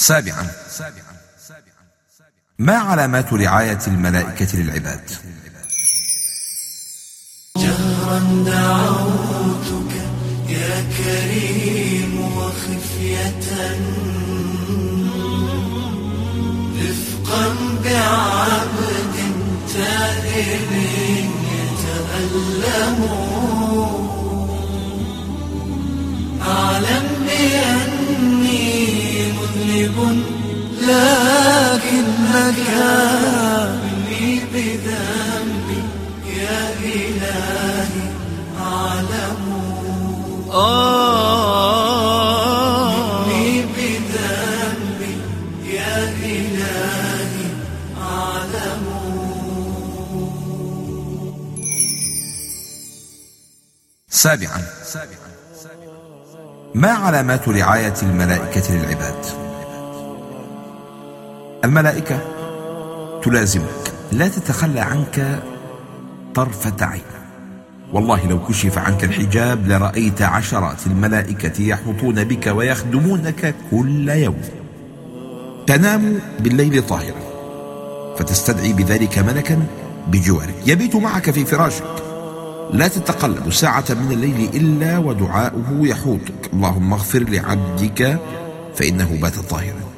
سابعا. ما علامات رعاية الملائكة للعباد؟ جهرا دعوتك يا كريم وخفية. رفقا بعبد تائب يتألم. أعلم بأني مني بذنبي يا إلهي أعلم مني بذنبي يا إلهي أعلم سابعا. ما علامات رعاية الملائكة للعباد؟ الملائكة تلازمك. لا تتخلى عنك طرفة عين. والله لو كشف عنك الحجاب لرأيت عشرات الملائكة يحوطون بك ويخدمونك كل يوم. تنام بالليل طاهرا فتستدعي بذلك ملكا بجوارك. يبيت معك في فراشك. لا تتقلب ساعة من الليل إلا ودعاؤه يحوطك. اللهم اغفر لعبدك فإنه بات طاهرا.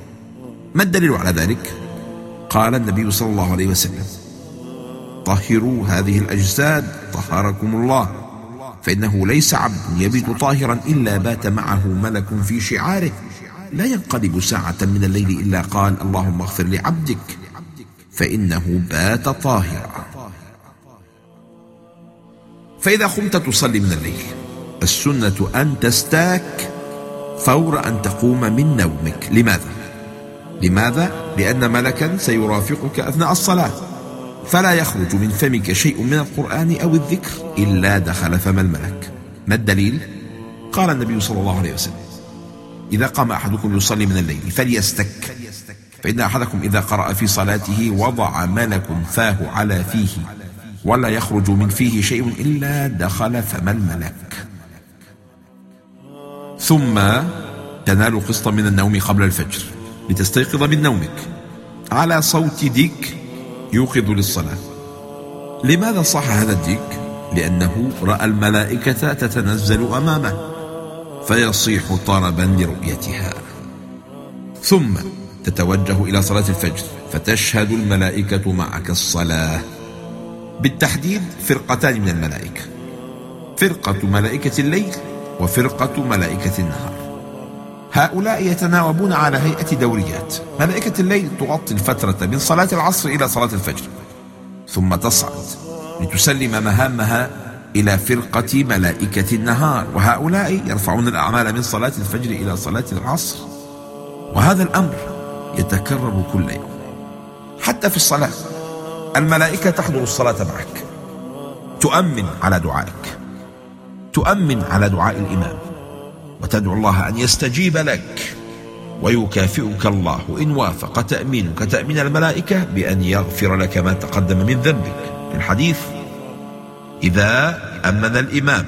ما الدليل على ذلك؟ قال النبي صلى الله عليه وسلم طهروا هذه الأجساد طهركم الله فإنه ليس عبد يبيت طاهرا إلا بات معه ملك في شعاره لا ينقلب ساعة من الليل إلا قال اللهم اغفر لعبدك فإنه بات طاهرا فإذا قمت تصلي من الليل السنة أن تستاك فور أن تقوم من نومك لماذا؟ لماذا؟ لأن ملكا سيرافقك أثناء الصلاة. فلا يخرج من فمك شيء من القرآن أو الذكر إلا دخل فم الملك. ما الدليل؟ قال النبي صلى الله عليه وسلم إذا قام أحدكم يصلي من الليل فليستك. فإن أحدكم إذا قرأ في صلاته وضع ملك فاه على فيه ولا يخرج من فيه شيء إلا دخل فم الملك. ثم تنال قسطا من النوم قبل الفجر. لتستيقظ من نومك. على صوت ديك يوقظ للصلاة. لماذا صح هذا الديك؟ لأنه رأى الملائكة تتنزل أمامه فيصيح طربا لرؤيتها. ثم تتوجه إلى صلاة الفجر فتشهد الملائكة معك الصلاة. بالتحديد فرقتان من الملائكة. فرقة ملائكة الليل وفرقة ملائكة النهار. هؤلاء يتناوبون على هيئة دوريات. ملائكة الليل تغطي الفترة من صلاة العصر إلى صلاة الفجر. ثم تصعد لتسلم مهامها إلى فرقة ملائكة النهار. وهؤلاء يرفعون الأعمال من صلاة الفجر إلى صلاة العصر. وهذا الأمر يتكرر كل يوم. حتى في الصلاة الملائكة تحضر الصلاة معك. تؤمن على دعائك. تؤمن على دعاء الإمام. وتدعو الله أن يستجيب لك. ويكافئك الله. إن وافق تأمينك تأمين الملائكة بأن يغفر لك ما تقدم من ذنبك. الحديث إذا أمن الإمام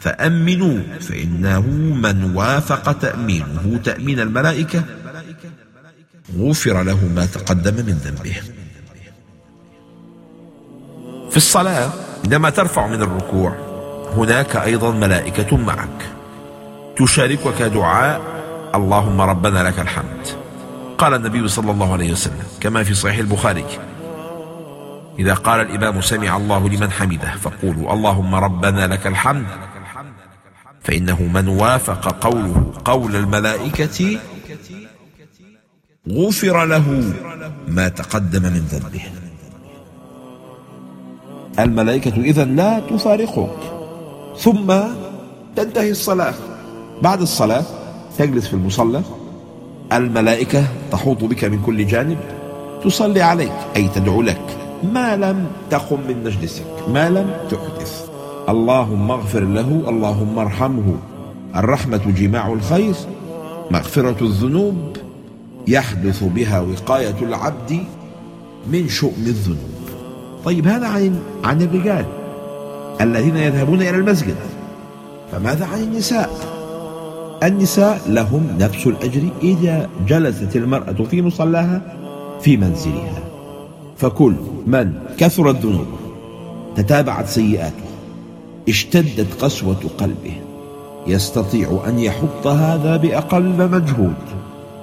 فأمنوا فإنه من وافق تأمينه تأمين الملائكة غفر له ما تقدم من ذنبه. في الصلاة عندما ترفع من الركوع هناك أيضا ملائكة معك. تشاركك دعاء اللهم ربنا لك الحمد. قال النبي صلى الله عليه وسلم كما في صحيح البخاري إذا قال الإمام سمع الله لمن حمده فقولوا اللهم ربنا لك الحمد. فإنه من وافق قوله قول الملائكة غفر له ما تقدم من ذنبه. الملائكة إذا لا تفارقك ثم تنتهي الصلاة. بعد الصلاة تجلس في المصلى. الملائكة تحوط بك من كل جانب. تصلي عليك أي تدعو لك. ما لم تقم من مجلسك ما لم تحدث. اللهم اغفر له اللهم ارحمه. الرحمة جماع الخير. مغفرة الذنوب. يحدث بها وقاية العبد من شؤم الذنوب. طيب هذا عن عن الرجال الذين يذهبون إلى المسجد. فماذا عن النساء؟ النساء لهم نفس الأجر إذا جلست المرأة في مصلاها في منزلها. فكل من كثرت ذنوبه تتابعت سيئاته اشتدت قسوة قلبه يستطيع أن يحط هذا بأقل مجهود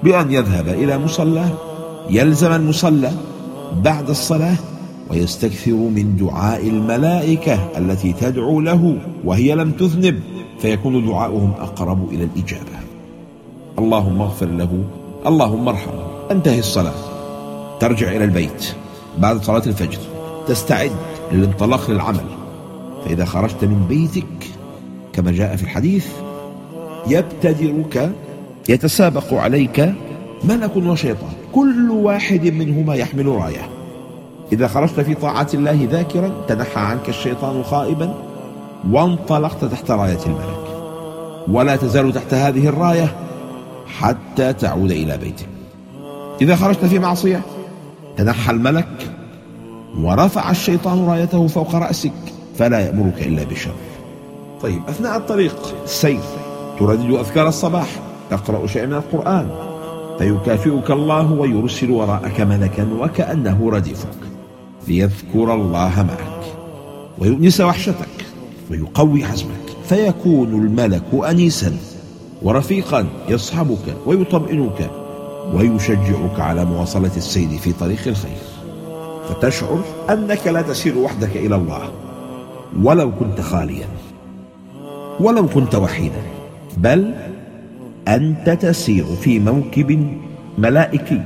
بأن يذهب إلى مصلاه يلزم المصلى بعد الصلاة ويستكثر من دعاء الملائكة التي تدعو له وهي لم تذنب. فيكون دعاؤهم أقرب إلى الإجابة. اللهم اغفر له اللهم ارحمه. انتهي الصلاة. ترجع إلى البيت بعد صلاة الفجر. تستعد للانطلاق للعمل. فإذا خرجت من بيتك كما جاء في الحديث يبتدرك يتسابق عليك ملك وشيطان. كل واحد منهما يحمل راية. إذا خرجت في طاعة الله ذاكرا تنحى عنك الشيطان خائبا وانطلقت تحت راية الملك ولا تزال تحت هذه الراية حتى تعود إلى بيتك إذا خرجت في معصية تنحى الملك ورفع الشيطان رايته فوق رأسك فلا يأمرك إلا بشر. طيب أثناء الطريق السير تردد أذكار الصباح تقرأ شيئا من القرآن فيكافئك الله ويرسل وراءك ملكا وكأنه رديفك ليذكر الله معك ويؤنس وحشتك. ويقوي حزمك فيكون الملك أنيسا ورفيقا يصحبك ويطمئنك ويشجعك على مواصلة السير في طريق الخير. فتشعر أنك لا تسير وحدك إلى الله ولو كنت خاليا ولو كنت وحيدا. بل أنت تسير في موكب ملائكي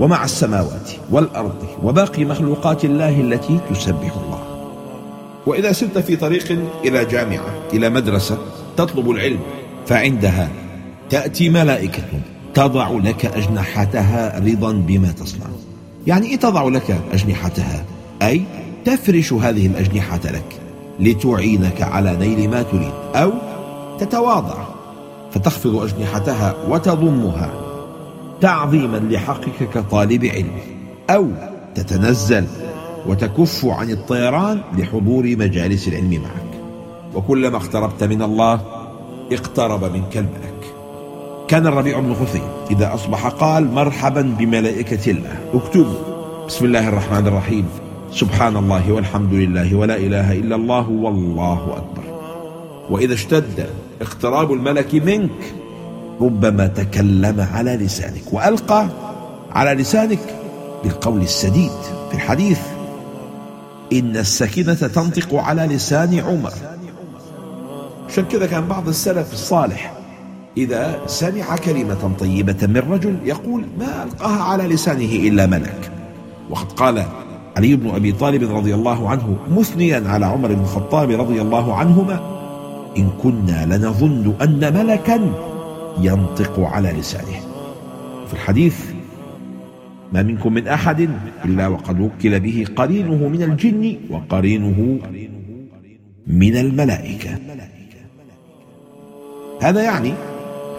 ومع السماوات والأرض وباقي مخلوقات الله التي تسبح الله. وإذا سرت في طريق إلى جامعة إلى مدرسة تطلب العلم فعندها تأتي ملائكة تضع لك أجنحتها رضا بما تصنع. يعني إيه تضع لك أجنحتها؟ أي تفرش هذه الأجنحة لك لتعينك على نيل ما تريد أو تتواضع فتخفض أجنحتها وتضمها تعظيما لحقك كطالب علم أو تتنزل وتكف عن الطيران لحضور مجالس العلم معك. وكلما اقتربت من الله اقترب منك الملك كان الربيع بن خثيم إذا أصبح قال مرحبا بملائكة الله. اكتبوا بسم الله الرحمن الرحيم. سبحان الله والحمد لله ولا إله إلا الله والله أكبر. وإذا اشتد اقتراب الملك منك ربما تكلم على لسانك وألقى على لسانك بالقول السديد في الحديث. إن السكينة تنطق على لسان عمر. عشان كذا كان بعض السلف الصالح إذا سمع كلمة طيبة من رجل يقول ما ألقاها على لسانه إلا ملك. وقد قال علي بن أبي طالب رضي الله عنه مثنيا على عمر بن الخطاب رضي الله عنهما إن كنا لنظن أن ملكا ينطق على لسانه. في الحديث ما منكم من أحد إلا وقد وكل به قرينه من الجن وقرينه من الملائكة. هذا يعني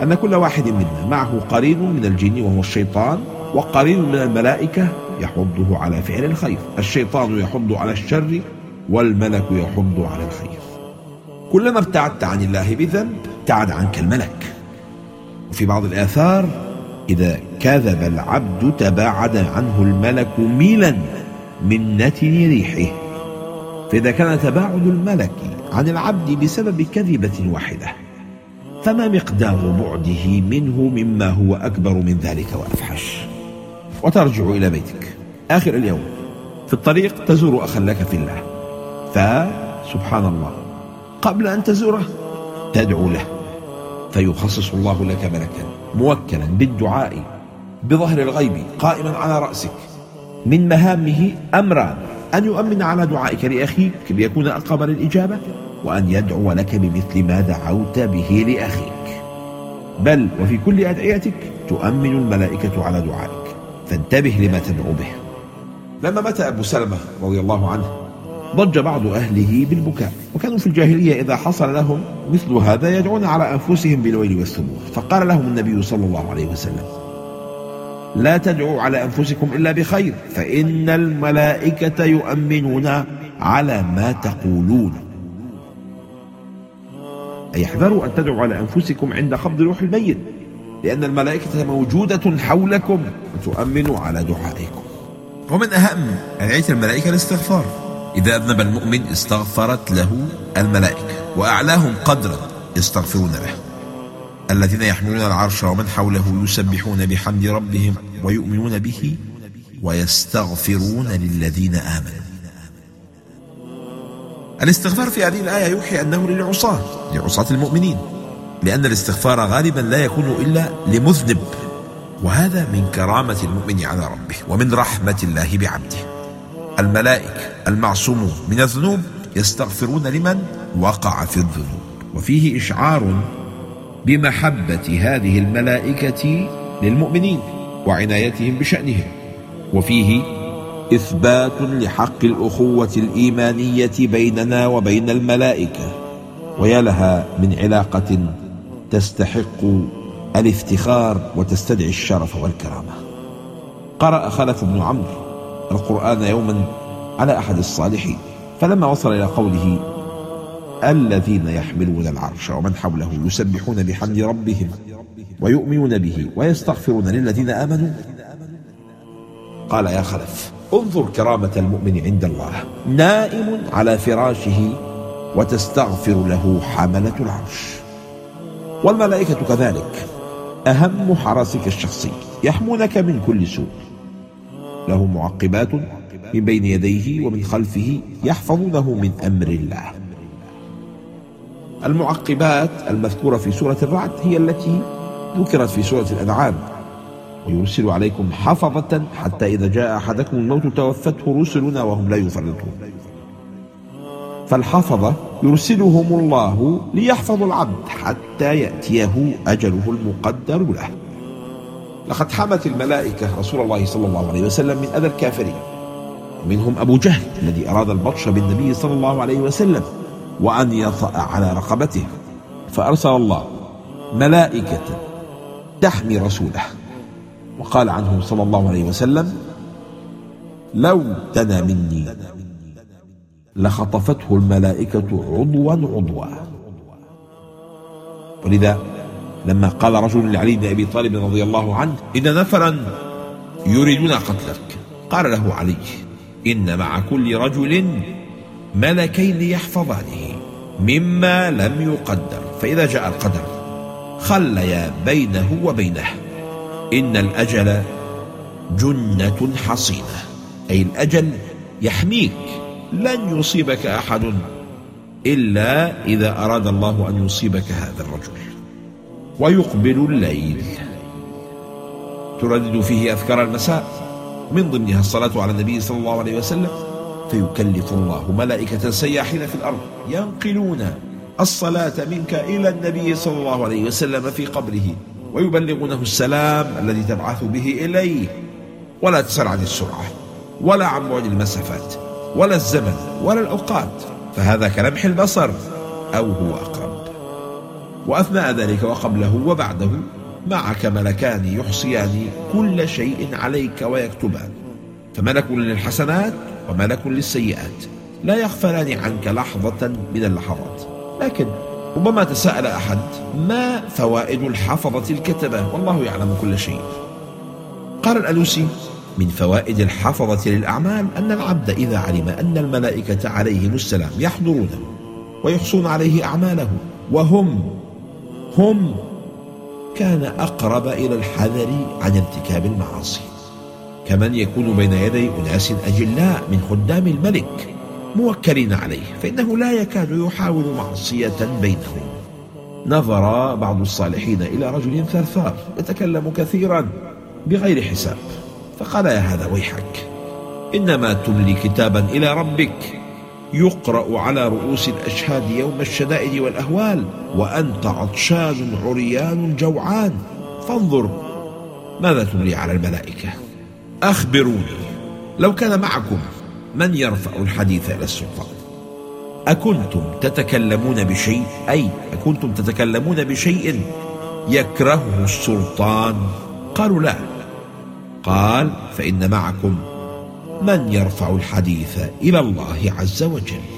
أن كل واحد منا معه قرين من الجن وهو الشيطان وقرين من الملائكة يحضه على فعل الخير. الشيطان يحض على الشر والملك يحض على الخير. كلما ابتعدت عن الله بذنب ابتعد عنك الملك. وفي بعض الآثار إذا كذب العبد تباعد عنه الملك ميلا من نتن ريحه. فإذا كان تباعد الملك عن العبد بسبب كذبة واحدة فما مقدار بعده منه مما هو أكبر من ذلك وأفحش. وترجع إلى بيتك. آخر اليوم. في الطريق تزور أخا لك في الله. فسبحان الله. قبل أن تزوره تدعو له. فيخصص الله لك ملكا موكلا بالدعاء بظهر الغيب قائما على رأسك. من مهامه أمران أن يؤمن على دعائك لأخيك ليكون أقرب للإجابة؟ وأن يدعو لك بمثل ما دعوت به لأخيك. بل وفي كل أدعيتك تؤمن الملائكة على دعائك. فانتبه لما تدعو به. لما مات أبو سلمة رضي الله عنه ضج بعض أهله بالبكاء. وكانوا في الجاهلية إذا حصل لهم مثل هذا يدعون على أنفسهم بالويل والثبور فقال لهم النبي صلى الله عليه وسلم لا تدعوا على أنفسكم إلا بخير فإن الملائكة يؤمنون على ما تقولون. أي احذروا أن تدعوا على أنفسكم عند قبض روح الميت لأن الملائكة موجودة حولكم وتؤمن على دعائكم. ومن أهم أدعية الملائكة الاستغفار. إذا أذنب المؤمن استغفرت له الملائكة وأعلاهم قدرا يستغفرون له الذين يحملون العرش ومن حوله يسبحون بحمد ربهم ويؤمنون به ويستغفرون للذين آمنوا. الاستغفار في هذه الآية يوحي أنه للعصاة لعصاة المؤمنين لأن الاستغفار غالبا لا يكون إلا لمذنب وهذا من كرامة المؤمن على ربه ومن رحمة الله بعبده. الملائكة المعصومون من الذنوب يستغفرون لمن وقع في الذنوب. وفيه إشعار بمحبة هذه الملائكة للمؤمنين وعنايتهم بشأنهم. وفيه إثبات لحق الأخوة الإيمانية بيننا وبين الملائكة. ويا لها من علاقة تستحق الافتخار وتستدعي الشرف والكرامة. قرأ خلف بن عمرو القرآن يوما على أحد الصالحين. فلما وصل إلى قوله الذين يحملون العرش ومن حوله يسبحون بحمد ربهم ويؤمنون به ويستغفرون للذين آمنوا قال يا خلف انظر كرامة المؤمن عند الله نائم على فراشه وتستغفر له حملة العرش. والملائكة كذلك أهم حرسك الشخصي يحمونك من كل سوء. له معقبات من بين يديه ومن خلفه يحفظونه من أمر الله. المعقبات المذكورة في سورة الرعد هي التي ذكرت في سورة الأنعام ويرسل عليكم حفظة حتى إذا جاء أحدكم الموت توفته رسلنا وهم لا يفرطون. فالحفظة يرسلهم الله ليحفظوا العبد حتى يأتيه أجله المقدر له. لقد حمت الملائكة رسول الله صلى الله عليه وسلم من أذى الكافرين. ومنهم أبو جهل الذي أراد البطش بالنبي صلى الله عليه وسلم وأن يطأ على رقبته. فأرسل الله ملائكة تحمي رسوله. وقال عنه صلى الله عليه وسلم لو دنا مني لخطفته الملائكة عضوا عضوا. ولذا لما قال رجل لعلي بن أبي طالب رضي الله عنه إن نفرا يريدون قتلك. قال له علي إن مع كل رجل ملكين يحفظانه مما لم يقدر فإذا جاء القدر خليا بينه وبينه. إن الأجل جنة حصينة. أي الأجل يحميك لن يصيبك أحد إلا إذا أراد الله أن يصيبك هذا الرجل. ويقبل الليل. تردد فيه أذكار المساء. من ضمنها الصلاة على النبي صلى الله عليه وسلم. فيكلف الله ملائكة سياحين في الأرض ينقلون الصلاة منك إلى النبي صلى الله عليه وسلم في قبره ويبلغونه السلام الذي تبعث به إليه. ولا تسأل عن السرعة ولا عن بعد المسافات ولا الزمن ولا الأوقات فهذا كلمح البصر أو هو أقرب. وأثناء ذلك وقبله وبعده معك ملكان يحصيان كل شيء عليك ويكتبان فملك للحسنات وملك للسيئات لا يغفلان عنك لحظة من اللحظات. لكن ربما تساءل أحد ما فوائد الحفظة الكتبة؟ والله يعلم كل شيء. قال الألوسي من فوائد الحفظة للأعمال أن العبد إذا علم أن الملائكة عليهم السلام يحضرونه ويحصون عليه أعماله وهم هم كان أقرب إلى الحذر عن ارتكاب المعاصي كمن يكون بين يدي أناس أجلاء من خدام الملك موكلين عليه فإنه لا يكاد يحاول معصية بينهم. نظر بعض الصالحين إلى رجل ثرثار يتكلم كثيرا بغير حساب فقال يا هذا ويحك إنما تملي كتابا إلى ربك يقرأ على رؤوس الأشهاد يوم الشدائد والأهوال وأنت عطشان عريان جوعان. فانظر ماذا تملي على الملائكة؟ أخبروني لو كان معكم من يرفع الحديث إلى السلطان؟ أكنتم تتكلمون بشيء؟ أي أكنتم تتكلمون بشيء يكرهه السلطان؟ قالوا لا. قال فإن معكم من يرفع الحديث إلى الله عز وجل؟